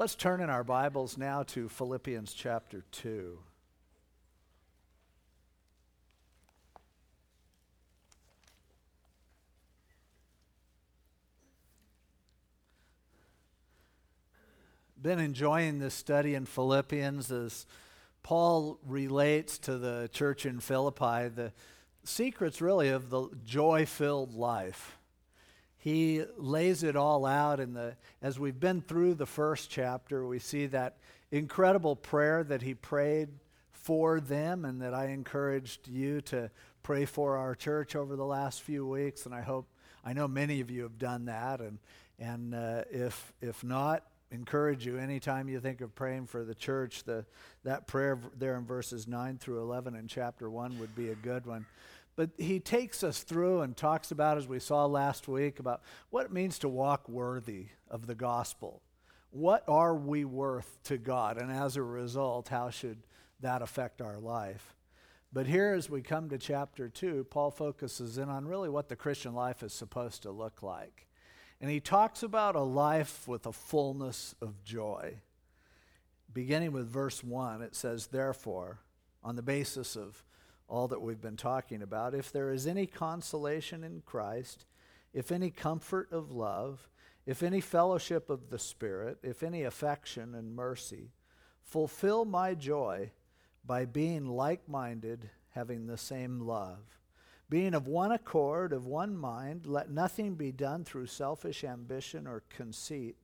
Let's turn in our Bibles now to Philippians chapter 2. Been enjoying this study in Philippians as Paul relates to the church in Philippi the secrets really of the joy filled life he lays it all out in the as we've been through the first chapter we see that incredible prayer that he prayed for them and that i encouraged you to pray for our church over the last few weeks. And i hope i know many of you have done that. And and uh, if if not encourage you anytime you think of praying for the church the that prayer there in verses 9 through 11 in chapter 1 would be a good one but he takes us through and talks about, as we saw last week, about what it means to walk worthy of the gospel. What are we worth to God? And as a result, how should that affect our life? But here, as we come to chapter 2, Paul focuses in on really what the Christian life is supposed to look like. And he talks about a life with a fullness of joy. Beginning with verse 1, it says, Therefore, on the basis of all that we've been talking about. If there is any consolation in Christ, if any comfort of love, if any fellowship of the Spirit, if any affection and mercy, fulfill my joy by being like minded, having the same love. Being of one accord, of one mind, let nothing be done through selfish ambition or conceit,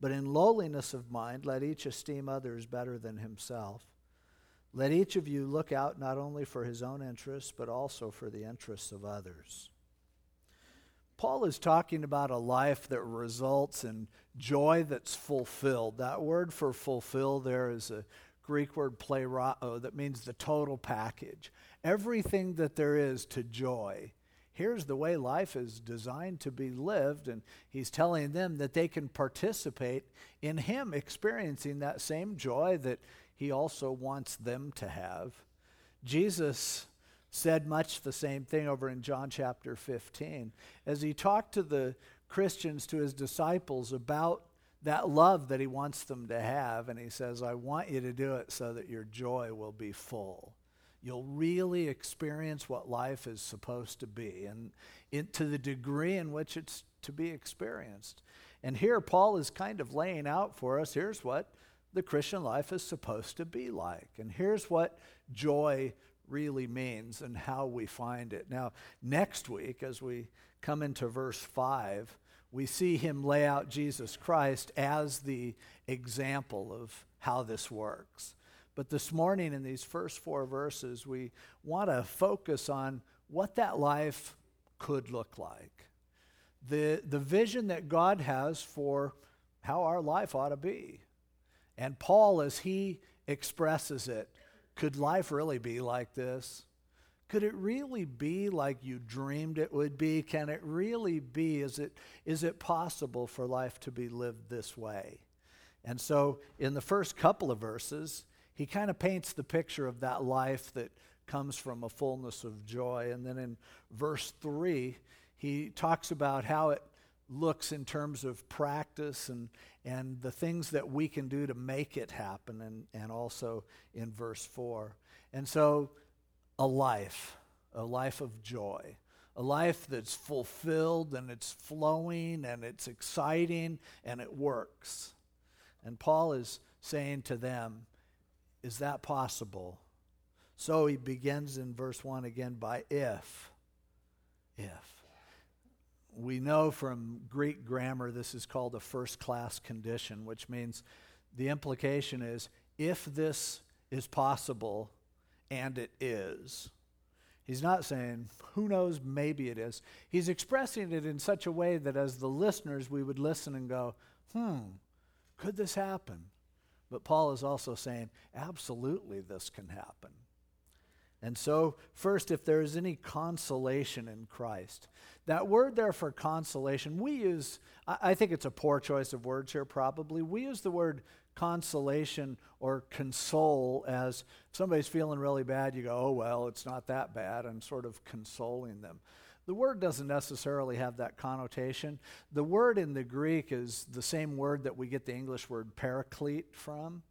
but in lowliness of mind, let each esteem others better than himself. Let each of you look out not only for his own interests, but also for the interests of others. Paul is talking about a life that results in joy that's fulfilled. That word for fulfill there is a Greek word plerao that means the total package. Everything that there is to joy. Here's the way life is designed to be lived, and he's telling them that they can participate in him experiencing that same joy that he also wants them to have. Jesus said much the same thing over in John chapter 15. As he talked to the Christians, to his disciples, about that love that he wants them to have, and he says, I want you to do it so that your joy will be full. You'll really experience what life is supposed to be, and in, to the degree in which it's to be experienced. And here, Paul is kind of laying out for us here's what the Christian life is supposed to be like. And here's what joy really means and how we find it. Now, next week, as we come into verse 5, we see him lay out Jesus Christ as the example of how this works. But this morning, in these first four verses, we want to focus on what that life could look like. The, the vision that God has for how our life ought to be. And Paul, as he expresses it, could life really be like this? Could it really be like you dreamed it would be? Can it really be? Is it, is it possible for life to be lived this way? And so, in the first couple of verses, he kind of paints the picture of that life that comes from a fullness of joy. And then in verse 3, he talks about how it looks in terms of practice and, and the things that we can do to make it happen, and, and also in verse 4. And so, a life, a life of joy, a life that's fulfilled and it's flowing and it's exciting and it works. And Paul is saying to them, Is that possible? So he begins in verse 1 again by if. If we know from Greek grammar this is called a first class condition, which means the implication is if this is possible, and it is. He's not saying, who knows, maybe it is. He's expressing it in such a way that as the listeners, we would listen and go, hmm, could this happen? But Paul is also saying, absolutely, this can happen. And so, first, if there is any consolation in Christ, that word there for consolation, we use, I think it's a poor choice of words here, probably. We use the word consolation or console as somebody's feeling really bad, you go, oh, well, it's not that bad, and sort of consoling them. the word doesn't necessarily have that connotation. The word in the Greek is the same word that we get the English word paraclete from.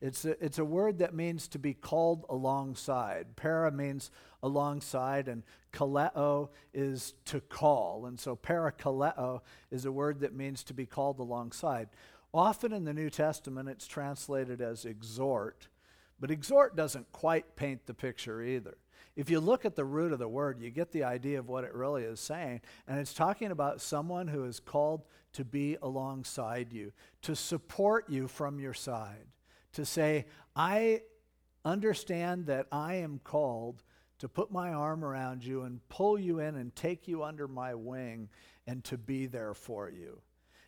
It's a, it's a word that means to be called alongside. Para means alongside, and kaleo is to call. And so parakaleo is a word that means to be called alongside. Often in the New Testament, it's translated as exhort, but exhort doesn't quite paint the picture either. If you look at the root of the word, you get the idea of what it really is saying. And it's talking about someone who is called to be alongside you, to support you from your side, to say, I understand that I am called to put my arm around you and pull you in and take you under my wing and to be there for you.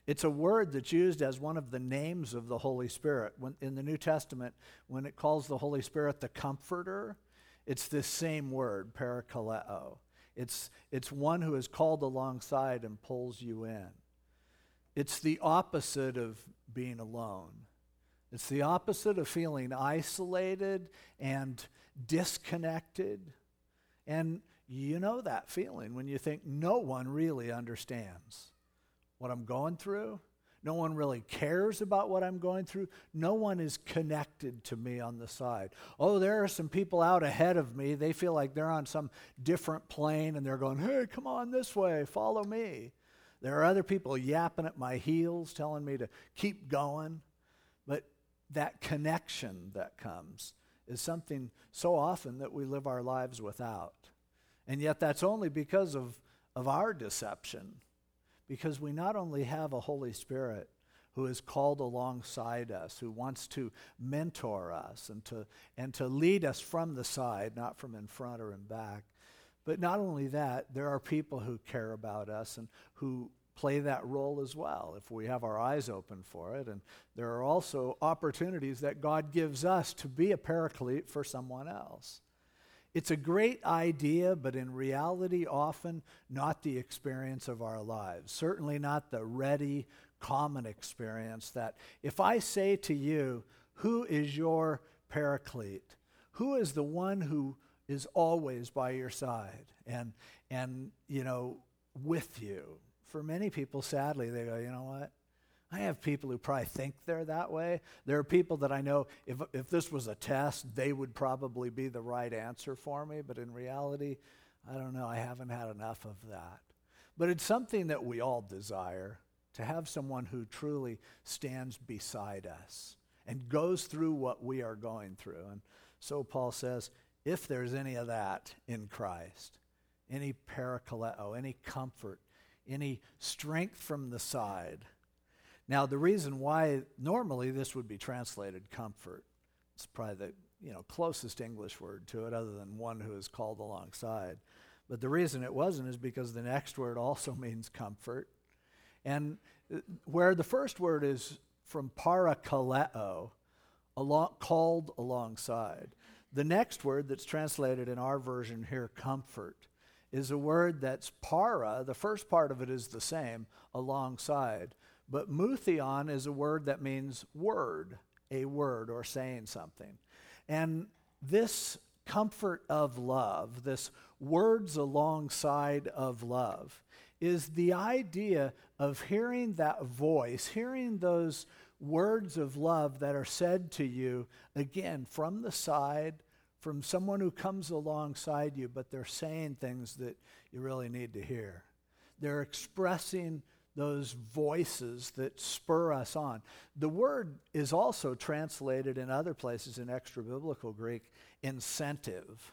It's a word that's used as one of the names of the Holy Spirit. When, in the New Testament, when it calls the Holy Spirit the Comforter, it's this same word, parakaleo. It's, it's one who is called alongside and pulls you in. It's the opposite of being alone. It's the opposite of feeling isolated and disconnected. And you know that feeling when you think no one really understands what I'm going through. No one really cares about what I'm going through. No one is connected to me on the side. Oh, there are some people out ahead of me. They feel like they're on some different plane and they're going, hey, come on this way, follow me. There are other people yapping at my heels, telling me to keep going. But that connection that comes is something so often that we live our lives without. And yet, that's only because of, of our deception because we not only have a Holy Spirit who is called alongside us, who wants to mentor us and to, and to lead us from the side, not from in front or in back. But not only that, there are people who care about us and who play that role as well if we have our eyes open for it. And there are also opportunities that God gives us to be a paraclete for someone else. It's a great idea, but in reality, often not the experience of our lives. Certainly not the ready, common experience that if I say to you, Who is your paraclete? Who is the one who is always by your side and, and you know, with you? For many people, sadly, they go, You know what? I have people who probably think they're that way. There are people that I know, if, if this was a test, they would probably be the right answer for me. But in reality, I don't know. I haven't had enough of that. But it's something that we all desire to have someone who truly stands beside us and goes through what we are going through. And so Paul says, if there's any of that in Christ, any parakaleo, any comfort, any strength from the side, now, the reason why normally this would be translated comfort, it's probably the you know, closest English word to it, other than one who is called alongside. But the reason it wasn't is because the next word also means comfort. And uh, where the first word is from parakaleo, along, called alongside, the next word that's translated in our version here, comfort, is a word that's para. The first part of it is the same, alongside. But mutheon is a word that means word, a word, or saying something. And this comfort of love, this words alongside of love, is the idea of hearing that voice, hearing those words of love that are said to you, again, from the side, from someone who comes alongside you, but they're saying things that you really need to hear. They're expressing those voices that spur us on. The word is also translated in other places in extra biblical Greek incentive.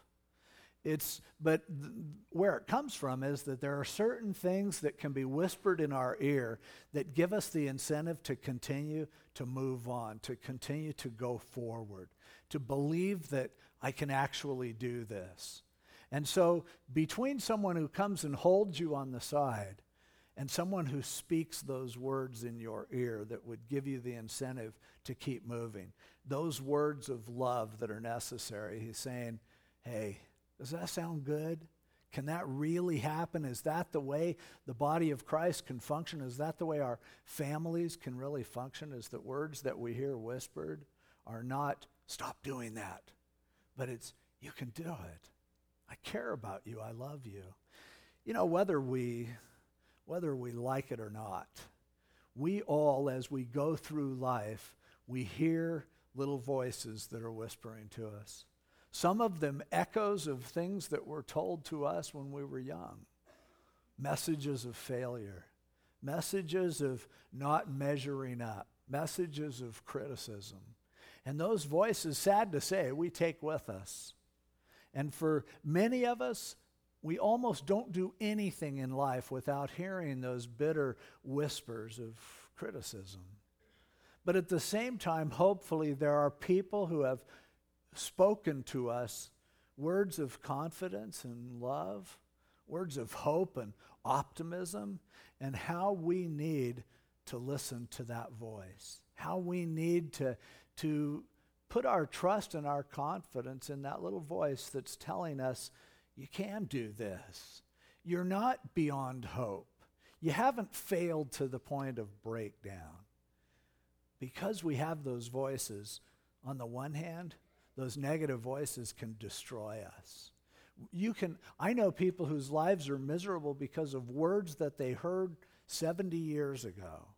It's, but th- where it comes from is that there are certain things that can be whispered in our ear that give us the incentive to continue to move on, to continue to go forward, to believe that I can actually do this. And so, between someone who comes and holds you on the side and someone who speaks those words in your ear that would give you the incentive to keep moving. Those words of love that are necessary. He's saying, hey, does that sound good? Can that really happen? Is that the way the body of Christ can function? Is that the way our families can really function? Is the words that we hear whispered are not, stop doing that, but it's, you can do it. I care about you. I love you. You know, whether we, whether we like it or not, we all, as we go through life, we hear little voices that are whispering to us. Some of them echoes of things that were told to us when we were young messages of failure, messages of not measuring up, messages of criticism. And those voices, sad to say, we take with us. And for many of us, we almost don't do anything in life without hearing those bitter whispers of criticism. But at the same time, hopefully, there are people who have spoken to us words of confidence and love, words of hope and optimism, and how we need to listen to that voice, how we need to, to put our trust and our confidence in that little voice that's telling us, you can do this. You're not beyond hope. You haven't failed to the point of breakdown because we have those voices, on the one hand, those negative voices can destroy us. You can, I know people whose lives are miserable because of words that they heard 70 years ago.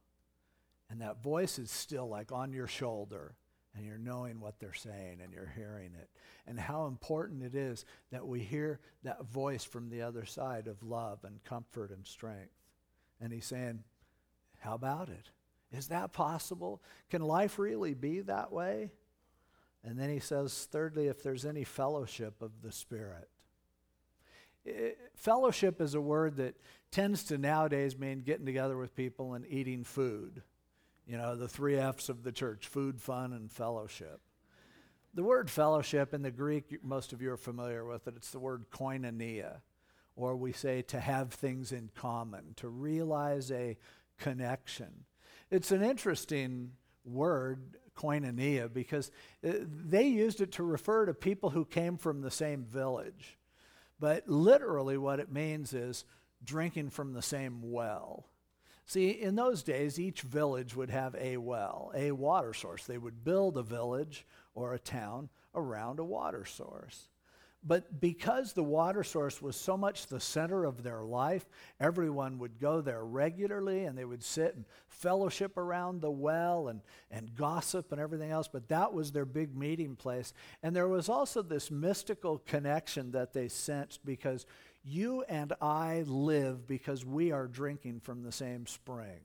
And that voice is still like on your shoulder, and you're knowing what they're saying and you're hearing it. And how important it is that we hear that voice from the other side of love and comfort and strength. And he's saying, How about it? Is that possible? Can life really be that way? And then he says, thirdly, if there's any fellowship of the Spirit. It, fellowship is a word that tends to nowadays mean getting together with people and eating food. You know, the three F's of the church food, fun, and fellowship. The word fellowship in the Greek, most of you are familiar with it. It's the word koinonia, or we say to have things in common, to realize a connection. It's an interesting word, koinonia, because uh, they used it to refer to people who came from the same village. But literally, what it means is drinking from the same well. See, in those days, each village would have a well, a water source. They would build a village or a town around a water source. But because the water source was so much the center of their life, everyone would go there regularly and they would sit and fellowship around the well and, and gossip and everything else. But that was their big meeting place. And there was also this mystical connection that they sensed because you and I live because we are drinking from the same spring,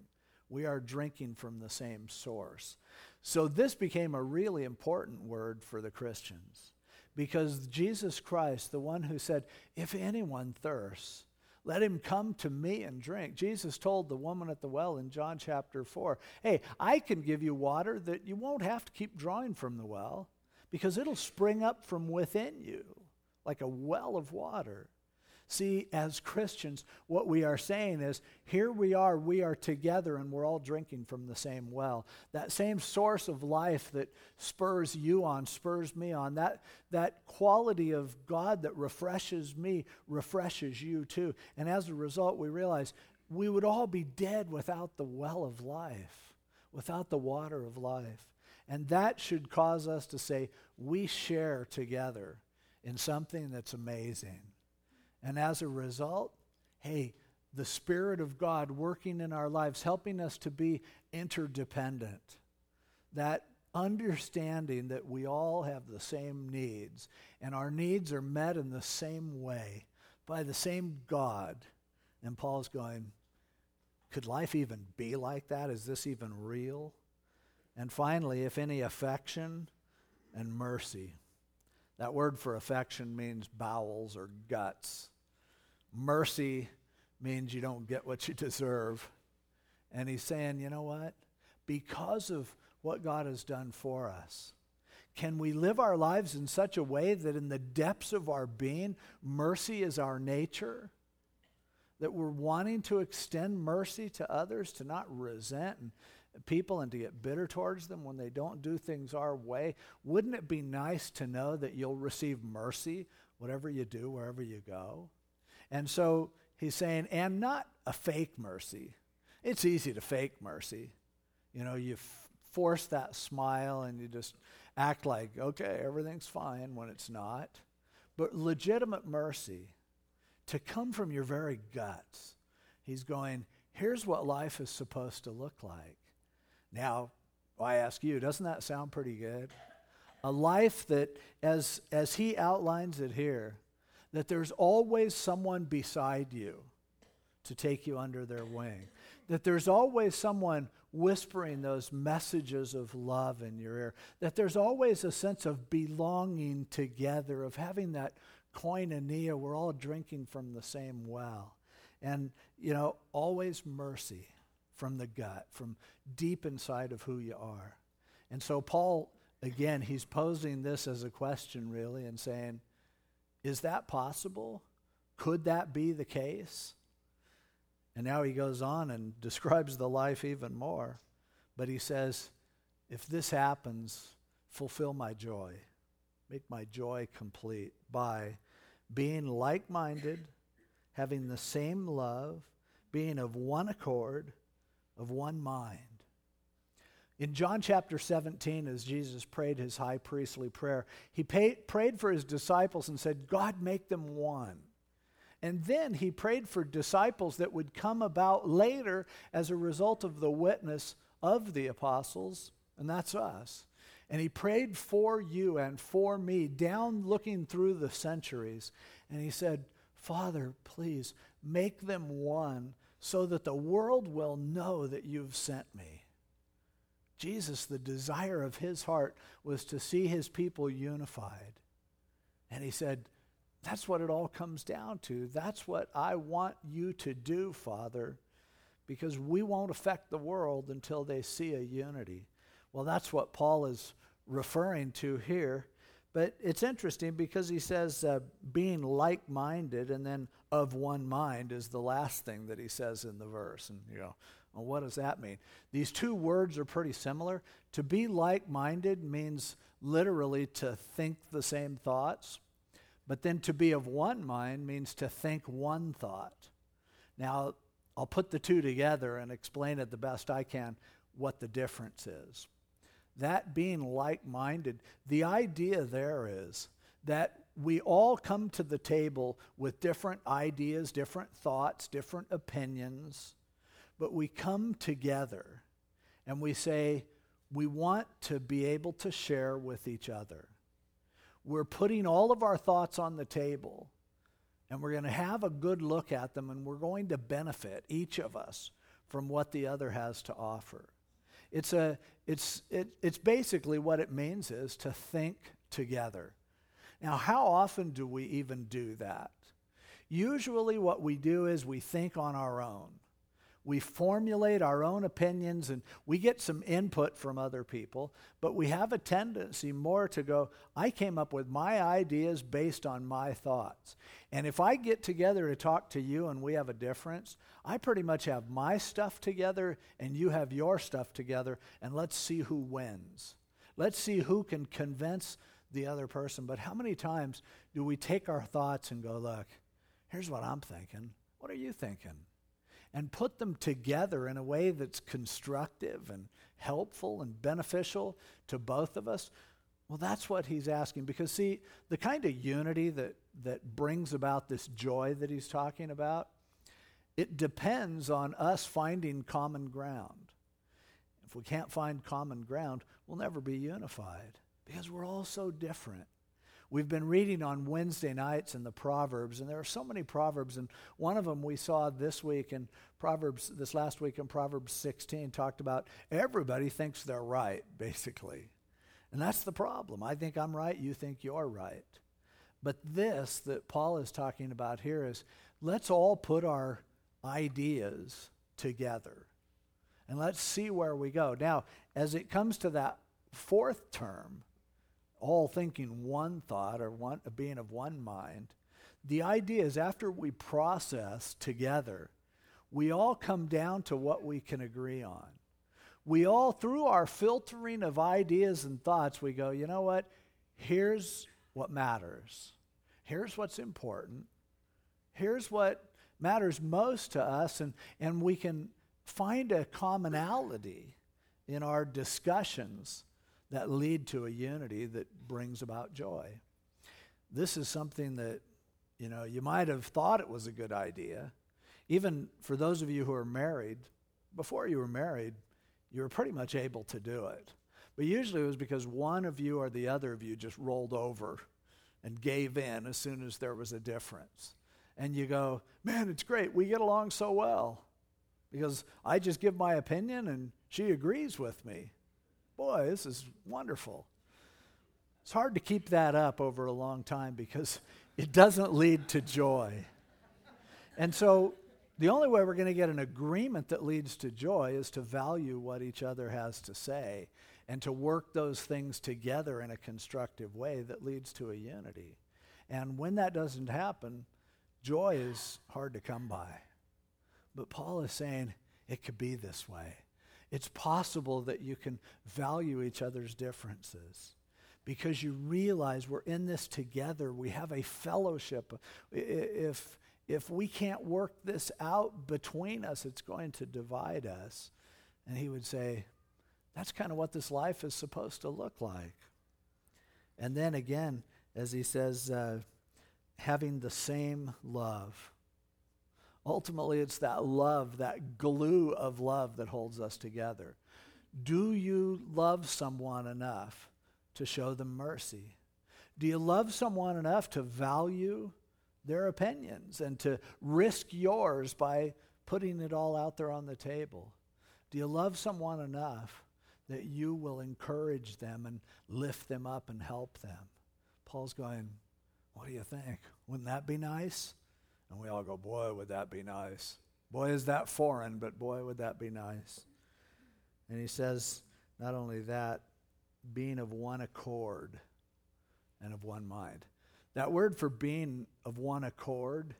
we are drinking from the same source. So this became a really important word for the Christians. Because Jesus Christ, the one who said, If anyone thirsts, let him come to me and drink. Jesus told the woman at the well in John chapter 4, Hey, I can give you water that you won't have to keep drawing from the well because it'll spring up from within you like a well of water. See, as Christians, what we are saying is here we are, we are together, and we're all drinking from the same well. That same source of life that spurs you on, spurs me on, that, that quality of God that refreshes me, refreshes you too. And as a result, we realize we would all be dead without the well of life, without the water of life. And that should cause us to say, we share together in something that's amazing. And as a result, hey, the Spirit of God working in our lives, helping us to be interdependent. That understanding that we all have the same needs, and our needs are met in the same way by the same God. And Paul's going, could life even be like that? Is this even real? And finally, if any affection and mercy. That word for affection means bowels or guts. Mercy means you don't get what you deserve. And he's saying, you know what? Because of what God has done for us, can we live our lives in such a way that in the depths of our being, mercy is our nature? That we're wanting to extend mercy to others, to not resent people and to get bitter towards them when they don't do things our way. Wouldn't it be nice to know that you'll receive mercy whatever you do, wherever you go? And so he's saying, and not a fake mercy. It's easy to fake mercy. You know, you f- force that smile and you just act like, okay, everything's fine when it's not. But legitimate mercy, to come from your very guts. He's going, here's what life is supposed to look like. Now, I ask you, doesn't that sound pretty good? A life that, as, as he outlines it here, that there's always someone beside you to take you under their wing. That there's always someone whispering those messages of love in your ear. That there's always a sense of belonging together, of having that koinonia. We're all drinking from the same well. And, you know, always mercy from the gut, from deep inside of who you are. And so, Paul, again, he's posing this as a question, really, and saying, Is that possible? Could that be the case? And now he goes on and describes the life even more. But he says, If this happens, fulfill my joy, make my joy complete by being like minded, having the same love, being of one accord, of one mind. In John chapter 17, as Jesus prayed his high priestly prayer, he prayed for his disciples and said, God, make them one. And then he prayed for disciples that would come about later as a result of the witness of the apostles, and that's us. And he prayed for you and for me, down looking through the centuries. And he said, Father, please make them one so that the world will know that you've sent me. Jesus, the desire of his heart was to see his people unified. And he said, That's what it all comes down to. That's what I want you to do, Father, because we won't affect the world until they see a unity. Well, that's what Paul is referring to here. But it's interesting because he says uh, being like minded and then of one mind is the last thing that he says in the verse. And you go, well, what does that mean? These two words are pretty similar. To be like minded means literally to think the same thoughts, but then to be of one mind means to think one thought. Now, I'll put the two together and explain it the best I can what the difference is that being like minded, the idea there is that we all come to the table with different ideas, different thoughts, different opinions, but we come together and we say, we want to be able to share with each other. We're putting all of our thoughts on the table and we're going to have a good look at them and we're going to benefit, each of us, from what the other has to offer. It's, a, it's, it, it's basically what it means is to think together. Now, how often do we even do that? Usually, what we do is we think on our own we formulate our own opinions and we get some input from other people, but we have a tendency more to go, I came up with my ideas based on my thoughts. And if I get together to talk to you and we have a difference, I pretty much have my stuff together and you have your stuff together, and let's see who wins. Let's see who can convince the other person. But how many times do we take our thoughts and go, look, here's what I'm thinking. What are you thinking? And put them together in a way that's constructive and helpful and beneficial to both of us, well, that's what he's asking. Because, see, the kind of unity that, that brings about this joy that he's talking about, it depends on us finding common ground. If we can't find common ground, we'll never be unified because we're all so different. We've been reading on Wednesday nights in the Proverbs, and there are so many Proverbs, and one of them we saw this week in Proverbs, this last week in Proverbs 16, talked about everybody thinks they're right, basically. And that's the problem. I think I'm right, you think you're right. But this that Paul is talking about here is let's all put our ideas together and let's see where we go. Now, as it comes to that fourth term, all thinking one thought or one, being of one mind. The idea is after we process together, we all come down to what we can agree on. We all, through our filtering of ideas and thoughts, we go, you know what? Here's what matters. Here's what's important. Here's what matters most to us. And, and we can find a commonality in our discussions that lead to a unity that brings about joy. This is something that, You know, you might have thought it was a good idea. Even for those of you who are married, before you were married, you were pretty much able to do it. But usually it was because one of you or the other of you just rolled over and gave in as soon as there was a difference. And you go, man, it's great. We get along so well because I just give my opinion and she agrees with me. Boy, this is wonderful. It's hard to keep that up over a long time because it doesn't lead to joy. And so the only way we're going to get an agreement that leads to joy is to value what each other has to say and to work those things together in a constructive way that leads to a unity. And when that doesn't happen, joy is hard to come by. But Paul is saying it could be this way. It's possible that you can value each other's differences because you realize we're in this together. We have a fellowship. If, if we can't work this out between us, it's going to divide us. And he would say, that's kind of what this life is supposed to look like. And then again, as he says, uh, having the same love. Ultimately, it's that love, that glue of love that holds us together. Do you love someone enough to show them mercy? Do you love someone enough to value their opinions and to risk yours by putting it all out there on the table? Do you love someone enough that you will encourage them and lift them up and help them? Paul's going, What do you think? Wouldn't that be nice? And we all go, Boy, would that be nice. Boy, is that foreign, but boy, would that be nice. And he says, not only that, being of one accord and of one mind. That word for being of one accord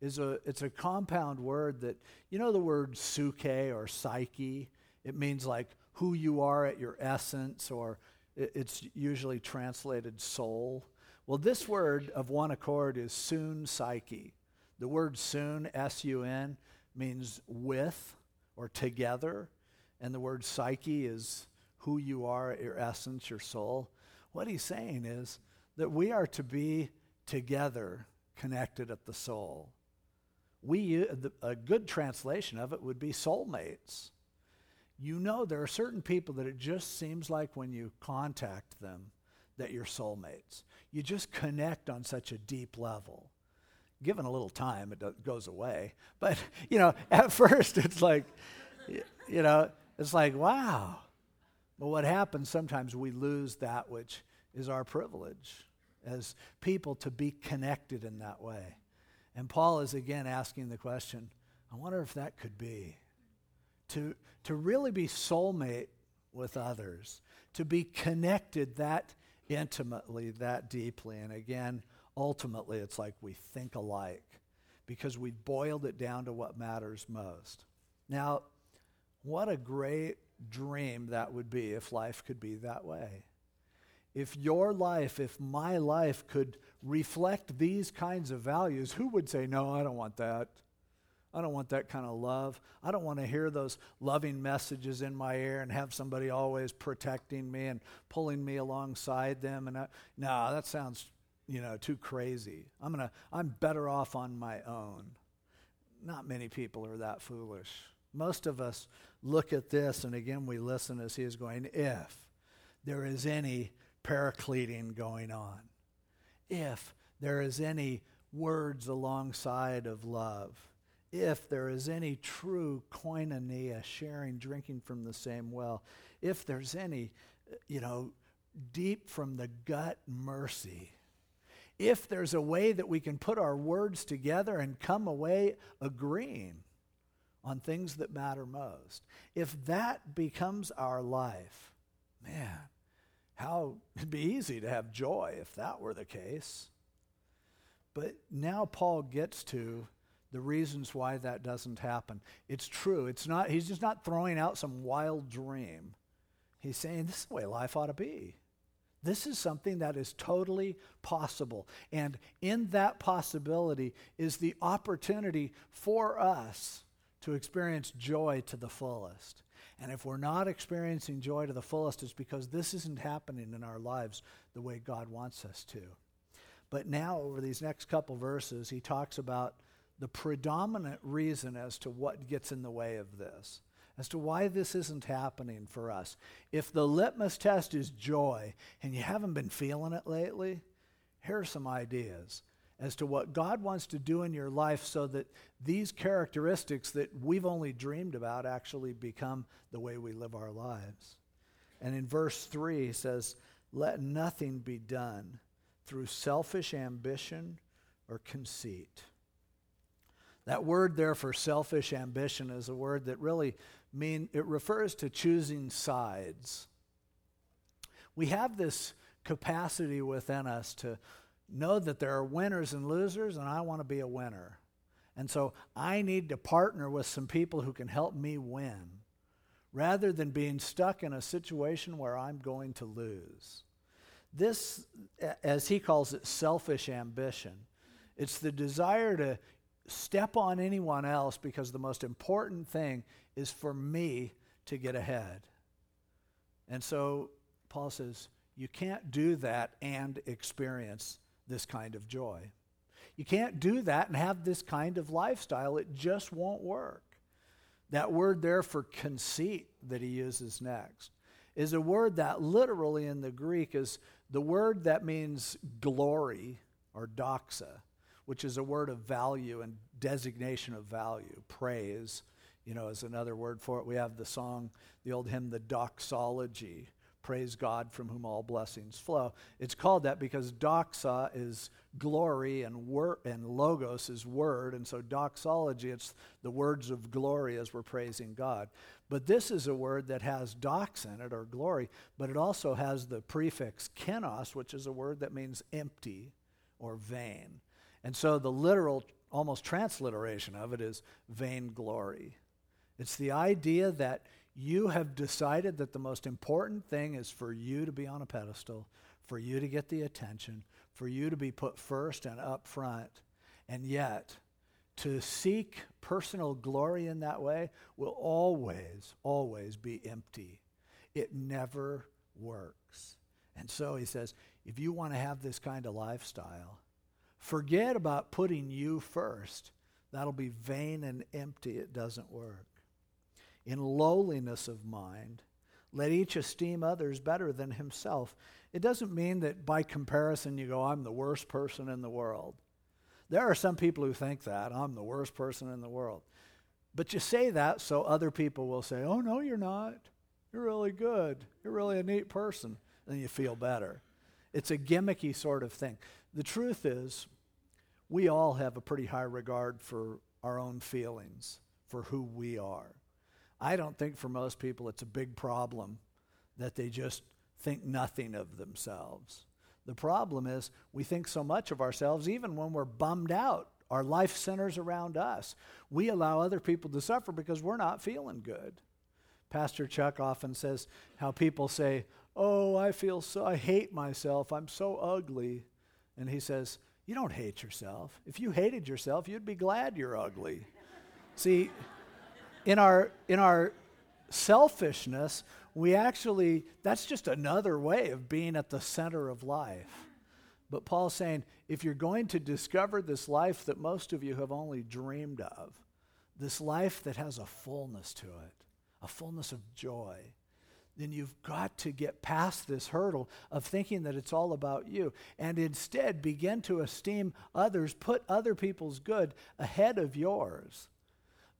is a it's a compound word that you know the word suke or psyche. It means like who you are at your essence, or it's usually translated soul. Well, this word of one accord is soon psyche. The word soon, S U N, means with or together, and the word psyche is who you are, your essence, your soul. What he's saying is that we are to be together, connected at the soul. We, a good translation of it would be soulmates. You know, there are certain people that it just seems like when you contact them that you're soulmates. You just connect on such a deep level. Given a little time, it goes away. But, you know, at first it's like, you know, it's like, wow, but what happens sometimes we lose that which is our privilege as people to be connected in that way. And Paul is again asking the question I wonder if that could be. To, to really be soulmate with others, to be connected that intimately, that deeply. And again, ultimately, it's like we think alike because we've boiled it down to what matters most. Now, what a great dream that would be if life could be that way. If your life, if my life could reflect these kinds of values, who would say, No, I don't want that? I don't want that kind of love. I don't want to hear those loving messages in my ear and have somebody always protecting me and pulling me alongside them. And I, no, that sounds, you know, too crazy. I'm gonna, I'm better off on my own. Not many people are that foolish. Most of us look at this, and again, we listen as he is going, if there is any paracleting going on, if there is any words alongside of love, if there is any true koinonia, sharing, drinking from the same well, if there's any, you know, deep from the gut mercy, if there's a way that we can put our words together and come away agreeing, on things that matter most. If that becomes our life, man, how it'd be easy to have joy if that were the case. But now Paul gets to the reasons why that doesn't happen. It's true. It's not he's just not throwing out some wild dream. He's saying this is the way life ought to be. This is something that is totally possible. And in that possibility is the opportunity for us to experience joy to the fullest. And if we're not experiencing joy to the fullest, it's because this isn't happening in our lives the way God wants us to. But now, over these next couple verses, he talks about the predominant reason as to what gets in the way of this, as to why this isn't happening for us. If the litmus test is joy and you haven't been feeling it lately, here are some ideas as to what God wants to do in your life so that these characteristics that we've only dreamed about actually become the way we live our lives. And in verse 3, he says, Let nothing be done through selfish ambition or conceit. That word there for selfish ambition is a word that really mean it refers to choosing sides. We have this capacity within us to know that there are winners and losers, and I want to be a winner. And so I need to partner with some people who can help me win rather than being stuck in a situation where I'm going to lose. This, as he calls it, selfish ambition. It's the desire to step on anyone else because the most important thing is for me to get ahead. And so Paul says, you can't do that and experience this kind of joy. You can't do that and have this kind of lifestyle. It just won't work. That word there for conceit that he uses next is a word that literally in the Greek is the word that means glory or doxa, which is a word of value and designation of value. Praise, you know, is another word for it. We have the song, the old hymn, the doxology, Praise God from whom all blessings flow. It's called that because doxa is glory and wor- and logos is word, and so doxology, it's the words of glory as we're praising God. But this is a word that has dox in it, or glory, but it also has the prefix kenos, which is a word that means empty or vain. And so the literal, almost transliteration of it is vainglory. It's the idea that you have decided that the most important thing is for you to be on a pedestal, for you to get the attention, for you to be put first and up front. And yet, to seek personal glory in that way will always, always be empty. It never works. And so he says, if you want to have this kind of lifestyle, forget about putting you first. That'll be vain and empty. It doesn't work in lowliness of mind. Let each esteem others better than himself. It doesn't mean that by comparison you go, I'm the worst person in the world. There are some people who think that, I'm the worst person in the world. But you say that so other people will say, Oh, no, you're not. You're really good. You're really a neat person. And you feel better. It's a gimmicky sort of thing. The truth is, we all have a pretty high regard for our own feelings, for who we are. I don't think for most people it's a big problem that they just think nothing of themselves. The problem is we think so much of ourselves even when we're bummed out. Our life centers around us. We allow other people to suffer because we're not feeling good. Pastor Chuck often says how people say, "Oh, I feel so I hate myself. I'm so ugly." And he says, "You don't hate yourself. If you hated yourself, you'd be glad you're ugly." See, in our in our selfishness, we actually that's just another way of being at the center of life. But Paul's saying if you're going to discover this life that most of you have only dreamed of, this life that has a fullness to it, a fullness of joy, then you've got to get past this hurdle of thinking that it's all about you and instead begin to esteem others, put other people's good ahead of yours.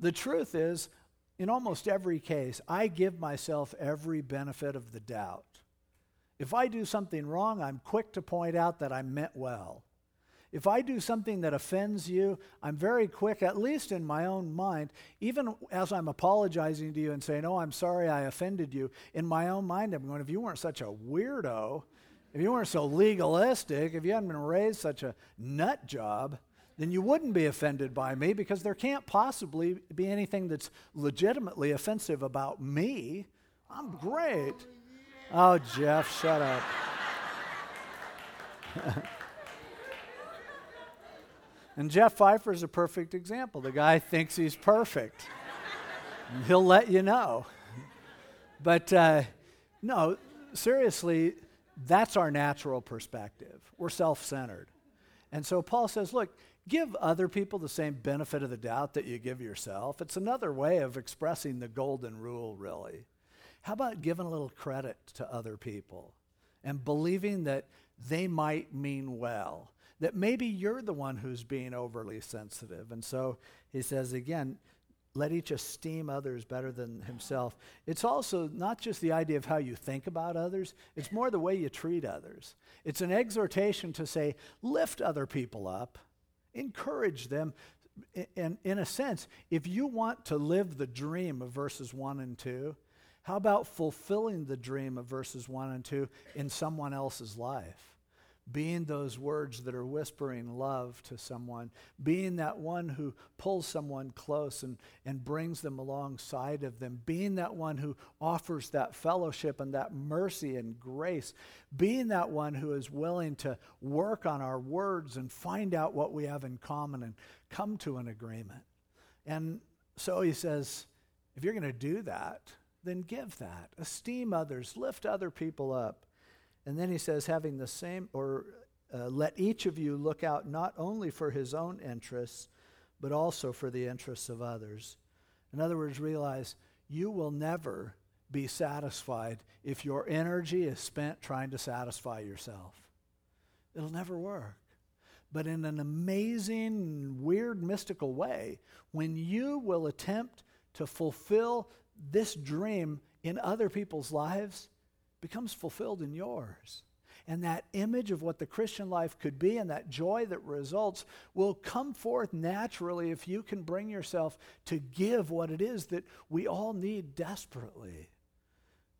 The truth is, in almost every case, I give myself every benefit of the doubt. If I do something wrong, I'm quick to point out that I meant well. If I do something that offends you, I'm very quick, at least in my own mind, even as I'm apologizing to you and saying, Oh, I'm sorry I offended you, in my own mind, I'm going, If you weren't such a weirdo, if you weren't so legalistic, if you hadn't been raised such a nut job, then you wouldn't be offended by me because there can't possibly be anything that's legitimately offensive about me. I'm great. Oh, Jeff, shut up. and Jeff Pfeiffer is a perfect example. The guy thinks he's perfect. He'll let you know. But uh, no, seriously, that's our natural perspective. We're self centered. And so Paul says, look, give other people the same benefit of the doubt that you give yourself. It's another way of expressing the golden rule, really. How about giving a little credit to other people and believing that they might mean well? That maybe you're the one who's being overly sensitive. And so he says again, let each esteem others better than himself. It's also not just the idea of how you think about others, it's more the way you treat others. It's an exhortation to say, lift other people up, encourage them. And in a sense, if you want to live the dream of verses 1 and 2, how about fulfilling the dream of verses 1 and 2 in someone else's life? Being those words that are whispering love to someone, being that one who pulls someone close and, and brings them alongside of them, being that one who offers that fellowship and that mercy and grace, being that one who is willing to work on our words and find out what we have in common and come to an agreement. And so he says, if you're going to do that, then give that. Esteem others, lift other people up. And then he says, having the same, or uh, let each of you look out not only for his own interests, but also for the interests of others. In other words, realize you will never be satisfied if your energy is spent trying to satisfy yourself. It'll never work. But in an amazing, weird, mystical way, when you will attempt to fulfill this dream in other people's lives, becomes fulfilled in yours. And that image of what the Christian life could be and that joy that results will come forth naturally if you can bring yourself to give what it is that we all need desperately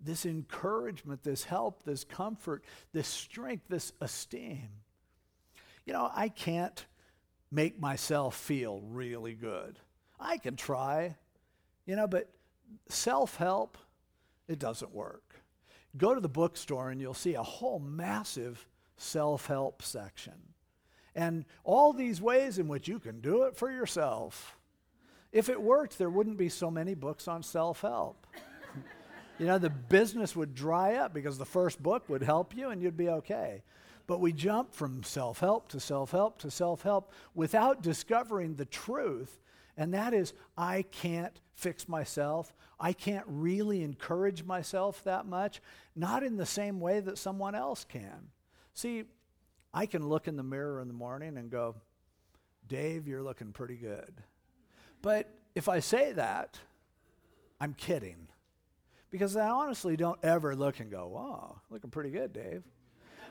this encouragement, this help, this comfort, this strength, this esteem. You know, I can't make myself feel really good. I can try, you know, but self help, it doesn't work. Go to the bookstore and you'll see a whole massive self help section. And all these ways in which you can do it for yourself. If it worked, there wouldn't be so many books on self help. you know, the business would dry up because the first book would help you and you'd be okay. But we jump from self help to self help to self help without discovering the truth and that is, I can't fix myself. I can't really encourage myself that much, not in the same way that someone else can. See, I can look in the mirror in the morning and go, Dave, you're looking pretty good. But if I say that, I'm kidding. Because I honestly don't ever look and go, wow, looking pretty good, Dave.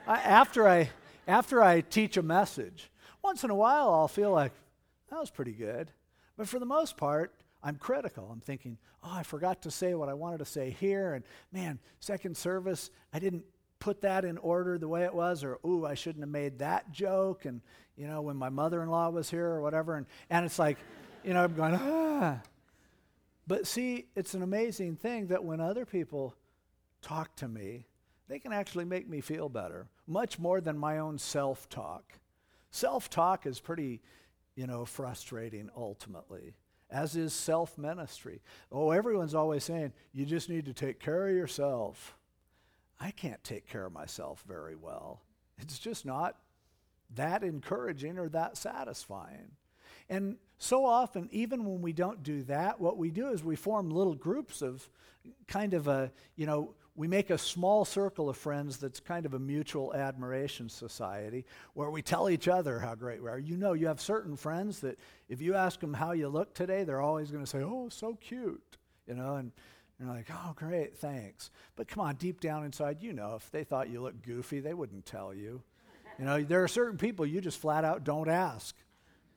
I, after, I, after I teach a message, once in a while I'll feel like, that was pretty good. But for the most part, I'm critical. I'm thinking, oh, I forgot to say what I wanted to say here. And man, second service, I didn't put that in order the way it was. Or, ooh, I shouldn't have made that joke. And, you know, when my mother in law was here or whatever. And, and it's like, you know, I'm going, ah. But see, it's an amazing thing that when other people talk to me, they can actually make me feel better, much more than my own self talk. Self talk is pretty you know, frustrating ultimately, as is self ministry. Oh, everyone's always saying, you just need to take care of yourself. I can't take care of myself very well. It's just not that encouraging or that satisfying. And so often, even when we don't do that, what we do is we form little groups of kind of a, you know, we make a small circle of friends that's kind of a mutual admiration society where we tell each other how great we are. You know, you have certain friends that if you ask them how you look today, they're always going to say, oh, so cute, you know, and you're like, oh, great, thanks. But come on, deep down inside, you know, if they thought you looked goofy, they wouldn't tell you. You know, there are certain people you just flat out don't ask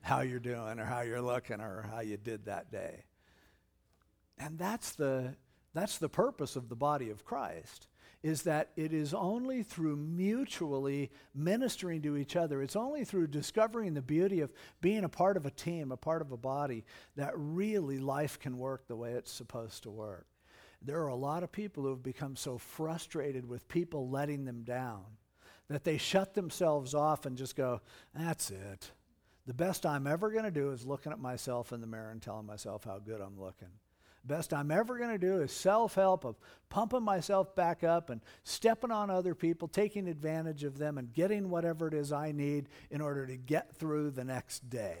how you're doing or how you're looking or how you did that day. And that's the that's the purpose of the body of Christ is that it is only through mutually ministering to each other, it's only through discovering the beauty of being a part of a team, a part of a body, that really life can work the way it's supposed to work. There are a lot of people who have become so frustrated with people letting them down that they shut themselves off and just go, That's it. The best I'm ever going to do is looking at myself in the mirror and telling myself how good I'm looking. Best I'm ever going to do is self help of pumping myself back up and stepping on other people, taking advantage of them, and getting whatever it is I need in order to get through the next day.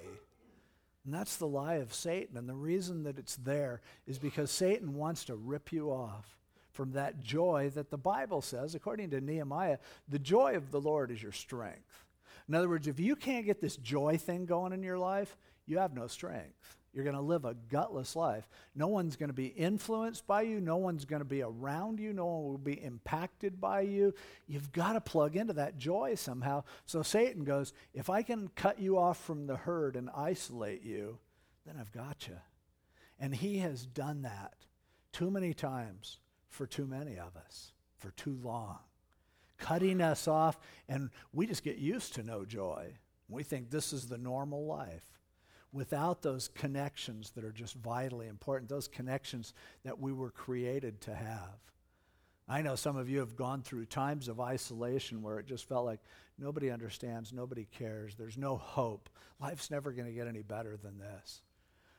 And that's the lie of Satan. And the reason that it's there is because Satan wants to rip you off from that joy that the Bible says, according to Nehemiah, the joy of the Lord is your strength. In other words, if you can't get this joy thing going in your life, you have no strength. You're going to live a gutless life. No one's going to be influenced by you. No one's going to be around you. No one will be impacted by you. You've got to plug into that joy somehow. So Satan goes, if I can cut you off from the herd and isolate you, then I've got you. And he has done that too many times for too many of us, for too long. Cutting us off, and we just get used to no joy. We think this is the normal life without those connections that are just vitally important, those connections that we were created to have. I know some of you have gone through times of isolation where it just felt like nobody understands, nobody cares, there's no hope. Life's never going to get any better than this.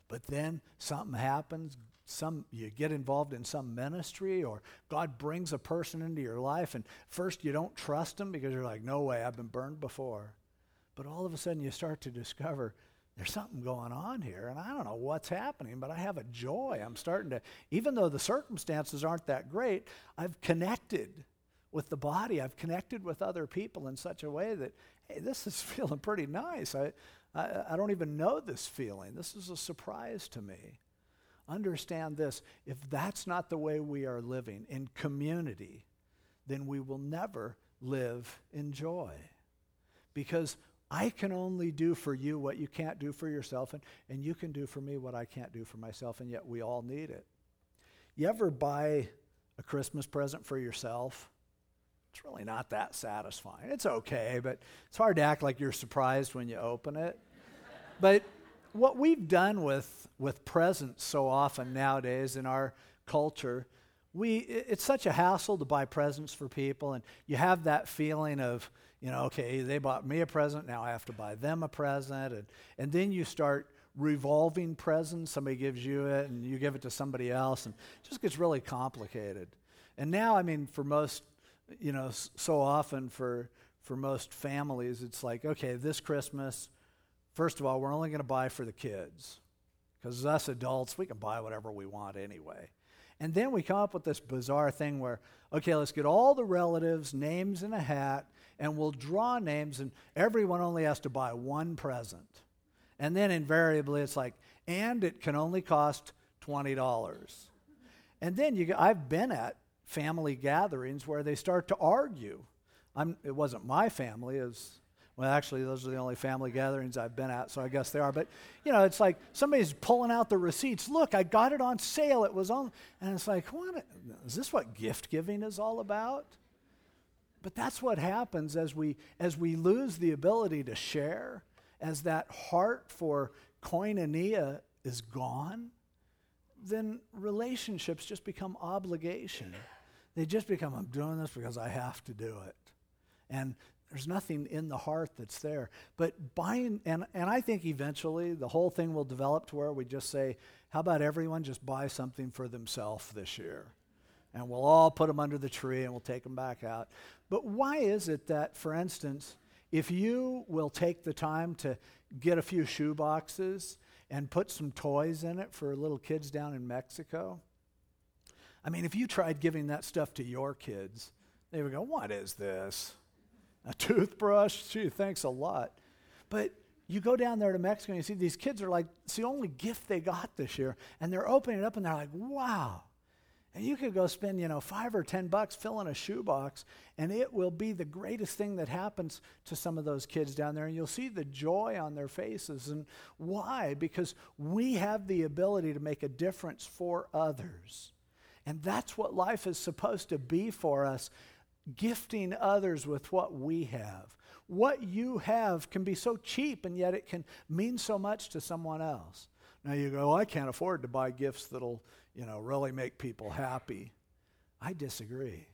But then something happens, some you get involved in some ministry or God brings a person into your life and first you don't trust them because you're like, "No way, I've been burned before." But all of a sudden you start to discover there's something going on here, and I don't know what's happening, but I have a joy. I'm starting to, even though the circumstances aren't that great, I've connected with the body. I've connected with other people in such a way that, hey, this is feeling pretty nice. I, I, I don't even know this feeling. This is a surprise to me. Understand this if that's not the way we are living in community, then we will never live in joy. Because I can only do for you what you can't do for yourself, and, and you can do for me what I can't do for myself, and yet we all need it. You ever buy a Christmas present for yourself? It's really not that satisfying. It's okay, but it's hard to act like you're surprised when you open it. but what we've done with, with presents so often nowadays in our culture, we, it's such a hassle to buy presents for people, and you have that feeling of, you know, okay, they bought me a present, now I have to buy them a present. And, and then you start revolving presents. Somebody gives you it and you give it to somebody else, and it just gets really complicated. And now, I mean, for most, you know, so often for, for most families, it's like, okay, this Christmas, first of all, we're only going to buy for the kids. Because us adults, we can buy whatever we want anyway. And then we come up with this bizarre thing where, okay, let's get all the relatives' names in a hat, and we'll draw names, and everyone only has to buy one present. And then invariably it's like, and it can only cost $20. And then you, I've been at family gatherings where they start to argue. I'm, it wasn't my family, was well, actually, those are the only family gatherings I've been at, so I guess they are. But, you know, it's like somebody's pulling out the receipts. Look, I got it on sale. It was on. And it's like, what? Is this what gift giving is all about? But that's what happens as we, as we lose the ability to share, as that heart for koinonia is gone, then relationships just become obligation. They just become, I'm doing this because I have to do it. And there's nothing in the heart that's there. But buying, and, and I think eventually the whole thing will develop to where we just say, how about everyone just buy something for themselves this year? And we'll all put them under the tree and we'll take them back out. But why is it that, for instance, if you will take the time to get a few shoe boxes and put some toys in it for little kids down in Mexico, I mean, if you tried giving that stuff to your kids, they would go, What is this? A toothbrush? Gee, thanks a lot. But you go down there to Mexico and you see these kids are like, it's the only gift they got this year. And they're opening it up and they're like, wow. And you could go spend, you know, five or ten bucks filling a shoebox, and it will be the greatest thing that happens to some of those kids down there. And you'll see the joy on their faces. And why? Because we have the ability to make a difference for others. And that's what life is supposed to be for us gifting others with what we have. What you have can be so cheap, and yet it can mean so much to someone else. Now you go, oh, I can't afford to buy gifts that'll you know, really make people happy. I disagree.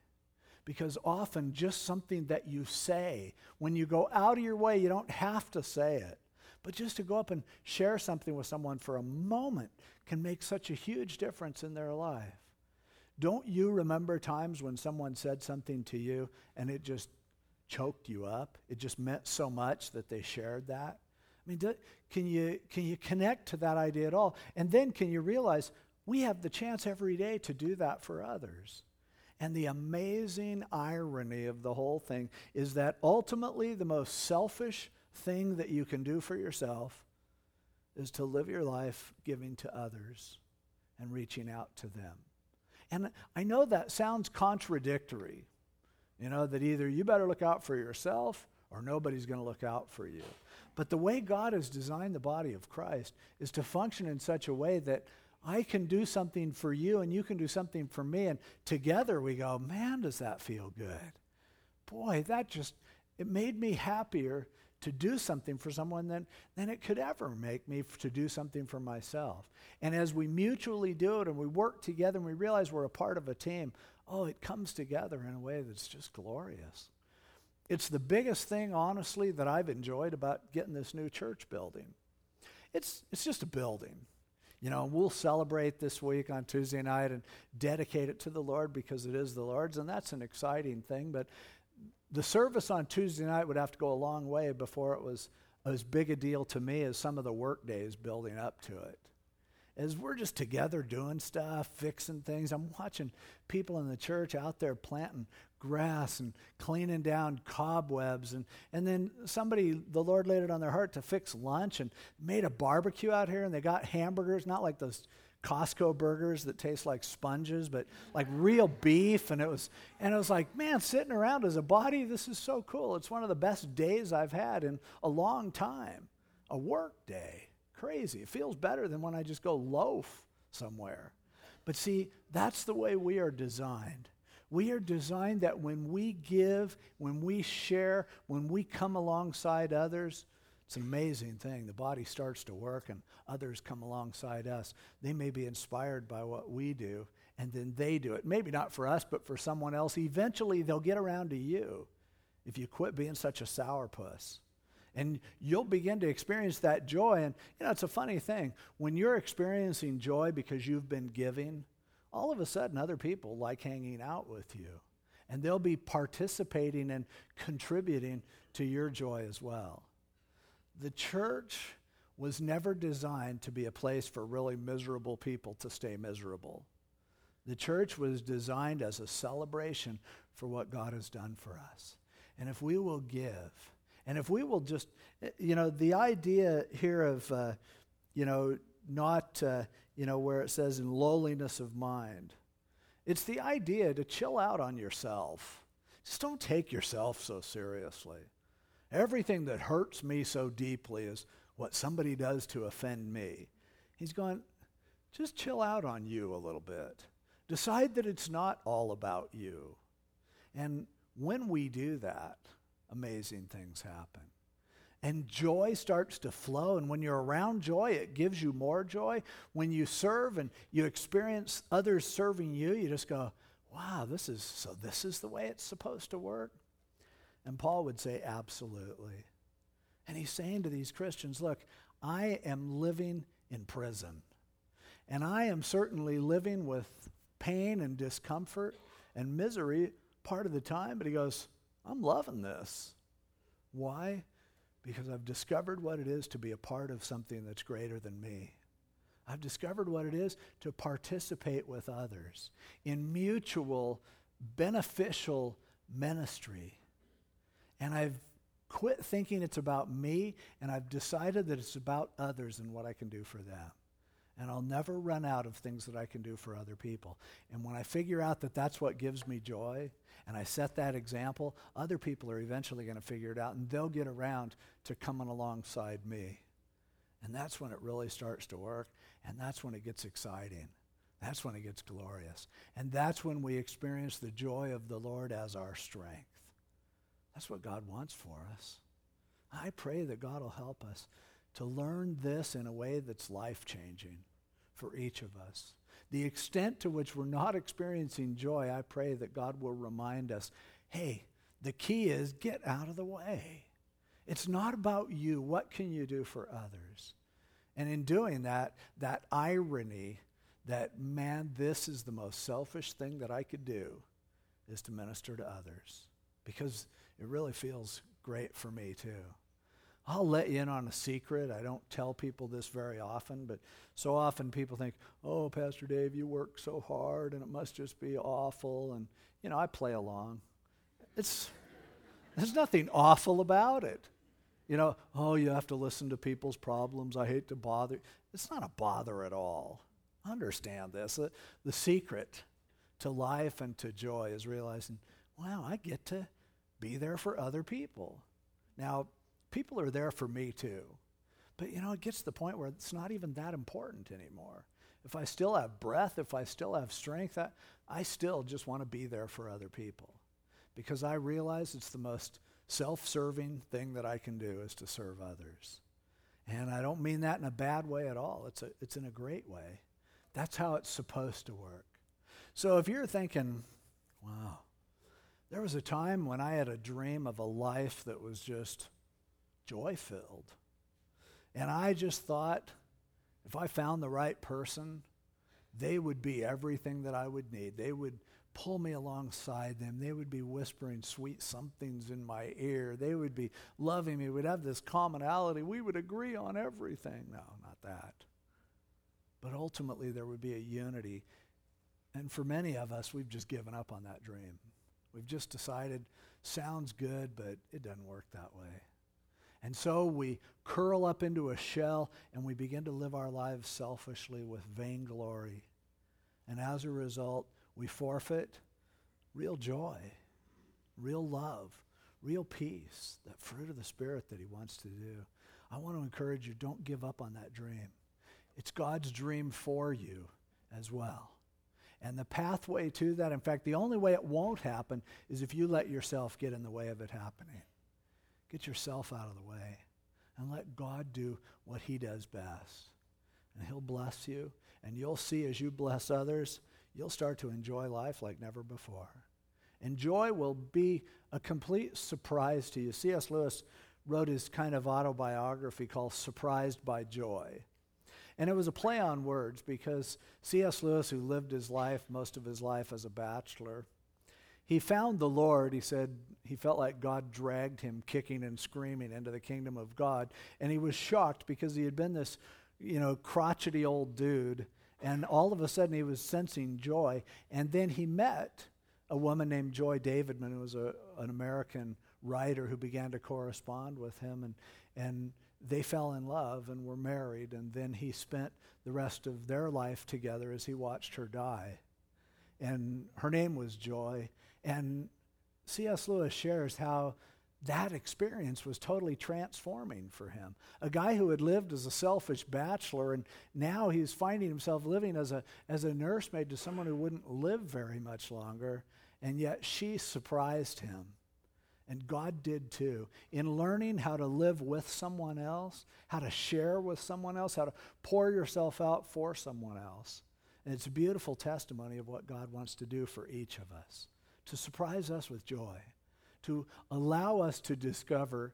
Because often just something that you say, when you go out of your way, you don't have to say it. But just to go up and share something with someone for a moment can make such a huge difference in their life. Don't you remember times when someone said something to you and it just choked you up? It just meant so much that they shared that? I mean, do, can, you, can you connect to that idea at all? And then can you realize we have the chance every day to do that for others? And the amazing irony of the whole thing is that ultimately the most selfish thing that you can do for yourself is to live your life giving to others and reaching out to them. And I know that sounds contradictory, you know, that either you better look out for yourself or nobody's going to look out for you. But the way God has designed the body of Christ is to function in such a way that I can do something for you and you can do something for me. And together we go, man, does that feel good? Boy, that just, it made me happier to do something for someone than, than it could ever make me to do something for myself. And as we mutually do it and we work together and we realize we're a part of a team, oh, it comes together in a way that's just glorious. It's the biggest thing, honestly, that I've enjoyed about getting this new church building. It's, it's just a building. You know, we'll celebrate this week on Tuesday night and dedicate it to the Lord because it is the Lord's, and that's an exciting thing. But the service on Tuesday night would have to go a long way before it was as big a deal to me as some of the work days building up to it as we're just together doing stuff, fixing things, I'm watching people in the church out there planting grass and cleaning down cobwebs. And, and then somebody, the Lord laid it on their heart to fix lunch and made a barbecue out here. And they got hamburgers, not like those Costco burgers that taste like sponges, but like real beef. And it was, and it was like, man, sitting around as a body, this is so cool. It's one of the best days I've had in a long time, a work day crazy. It feels better than when I just go loaf somewhere. But see, that's the way we are designed. We are designed that when we give, when we share, when we come alongside others, it's an amazing thing. The body starts to work and others come alongside us. They may be inspired by what we do, and then they do it. Maybe not for us, but for someone else. Eventually, they'll get around to you if you quit being such a sourpuss. And you'll begin to experience that joy. And, you know, it's a funny thing. When you're experiencing joy because you've been giving, all of a sudden other people like hanging out with you. And they'll be participating and contributing to your joy as well. The church was never designed to be a place for really miserable people to stay miserable. The church was designed as a celebration for what God has done for us. And if we will give, and if we will just, eh, you know, the idea here of, uh, you know, not, uh, you know, where it says in lowliness of mind, it's the idea to chill out on yourself. Just don't take yourself so seriously. Everything that hurts me so deeply is what somebody does to offend me. He's going, just chill out on you a little bit. Decide that it's not all about you. And when we do that, amazing things happen. And joy starts to flow. And when you're around joy, it gives you more joy. When you serve and you experience others serving you, you just go, wow, this is so this is the way it's supposed to work. And Paul would say, absolutely. And he's saying to these Christians, look, I am living in prison. And I am certainly living with pain and discomfort and misery part of the time, but he goes, I'm loving this. Why? Because I've discovered what it is to be a part of something that's greater than me. I've discovered what it is to participate with others in mutual, beneficial ministry. And I've quit thinking it's about me, and I've decided that it's about others and what I can do for them and I'll never run out of things that I can do for other people. And when I figure out that that's what gives me joy, and I set that example, other people are eventually going to figure it out, and they'll get around to coming alongside me. And that's when it really starts to work, and that's when it gets exciting. That's when it gets glorious. And that's when we experience the joy of the Lord as our strength. That's what God wants for us. I pray that God will help us to learn this in a way that's life changing for each of us. The extent to which we're not experiencing joy, I pray that God will remind us hey, the key is get out of the way. It's not about you. What can you do for others? And in doing that, that irony that, man, this is the most selfish thing that I could do is to minister to others because it really feels great for me too. I'll let you in on a secret. I don't tell people this very often, but so often people think, oh, Pastor Dave, you work so hard and it must just be awful. And, you know, I play along. It's, there's nothing awful about it. You know, oh, you have to listen to people's problems. I hate to bother. It's not a bother at all. Understand this. The, the secret to life and to joy is realizing, wow, I get to be there for other people. Now, people are there for me too. But you know, it gets to the point where it's not even that important anymore. If I still have breath, if I still have strength, I, I still just want to be there for other people because I realize it's the most self serving thing that I can do is to serve others. And I don't mean that in a bad way at all, it's, a, it's in a great way. That's how it's supposed to work. So if you're thinking, wow, there was a time when I had a dream of a life that was just joy filled. And I just thought if I found the right person, they would be everything that I would need. They would pull me alongside them. They would be whispering sweet somethings in my ear. They would be loving me. We'd have this commonality. We would agree on everything. No, not that. But ultimately, there would be a unity. And for many of us, we've just given up on that dream. We've just decided, sounds good, but it doesn't work that way. And so we curl up into a shell and we begin to live our lives selfishly with vainglory. And as a result, we forfeit real joy, real love, real peace, that fruit of the Spirit that He wants to do. I want to encourage you don't give up on that dream. It's God's dream for you as well. And the pathway to that, in fact, the only way it won't happen is if you let yourself get in the way of it happening. Get yourself out of the way and let God do what He does best. And He'll bless you, and you'll see as you bless others you'll start to enjoy life like never before. And joy will be a complete surprise to you. C.S. Lewis wrote his kind of autobiography called Surprised by Joy. And it was a play on words because C.S. Lewis, who lived his life, most of his life as a bachelor, he found the Lord. He said he felt like God dragged him kicking and screaming into the kingdom of God. And he was shocked because he had been this, you know, crotchety old dude and all of a sudden, he was sensing joy. And then he met a woman named Joy Davidman, who was a, an American writer who began to correspond with him. And, and they fell in love and were married. And then he spent the rest of their life together as he watched her die. And her name was Joy. And C.S. Lewis shares how that experience was totally transforming for him. A guy who had lived as a selfish bachelor, and now he's finding himself living as a, as a nursemaid to someone who wouldn't live very much longer, and yet she surprised him. And God did too. In learning how to live with someone else, how to share with someone else, how to pour yourself out for someone else. And it's a beautiful testimony of what God wants to do for each of us to surprise us with joy to allow us to discover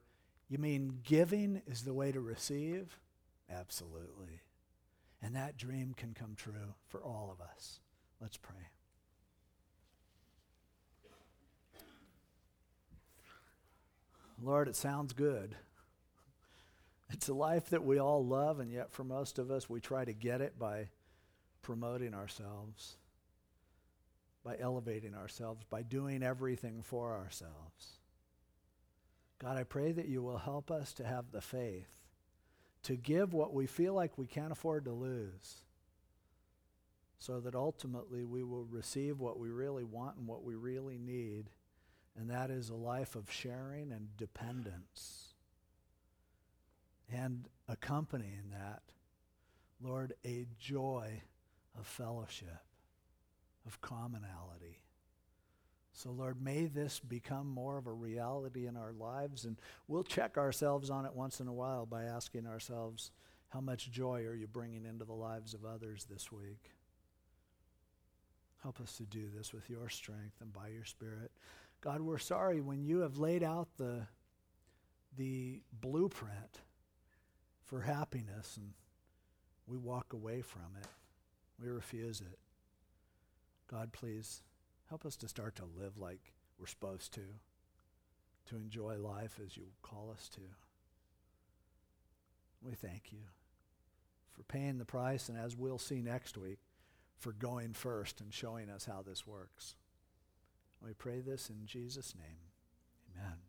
you mean giving is the way to receive? Absolutely. And that dream can come true for all of us. Let's pray. Lord, it sounds good. It's a life that we all love, and yet for most of us, we try to get it by promoting ourselves by elevating ourselves, by doing everything for ourselves. God, I pray that you will help us to have the faith to give what we feel like we can't afford to lose so that ultimately we will receive what we really want and what we really need, and that is a life of sharing and dependence. And accompanying that, Lord, a joy of fellowship of commonality. So, Lord, may this become more of a reality in our lives, and we'll check ourselves on it once in a while by asking ourselves, how much joy are you bringing into the lives of others this week? Help us to do this with your strength and by your Spirit. God, we're sorry when you have laid out the, the blueprint for happiness and we walk away from it. We refuse it. God, please help us to start to live like we're supposed to, to enjoy life as you call us to. We thank you for paying the price, and as we'll see next week, for going first and showing us how this works. We pray this in Jesus' name. Amen.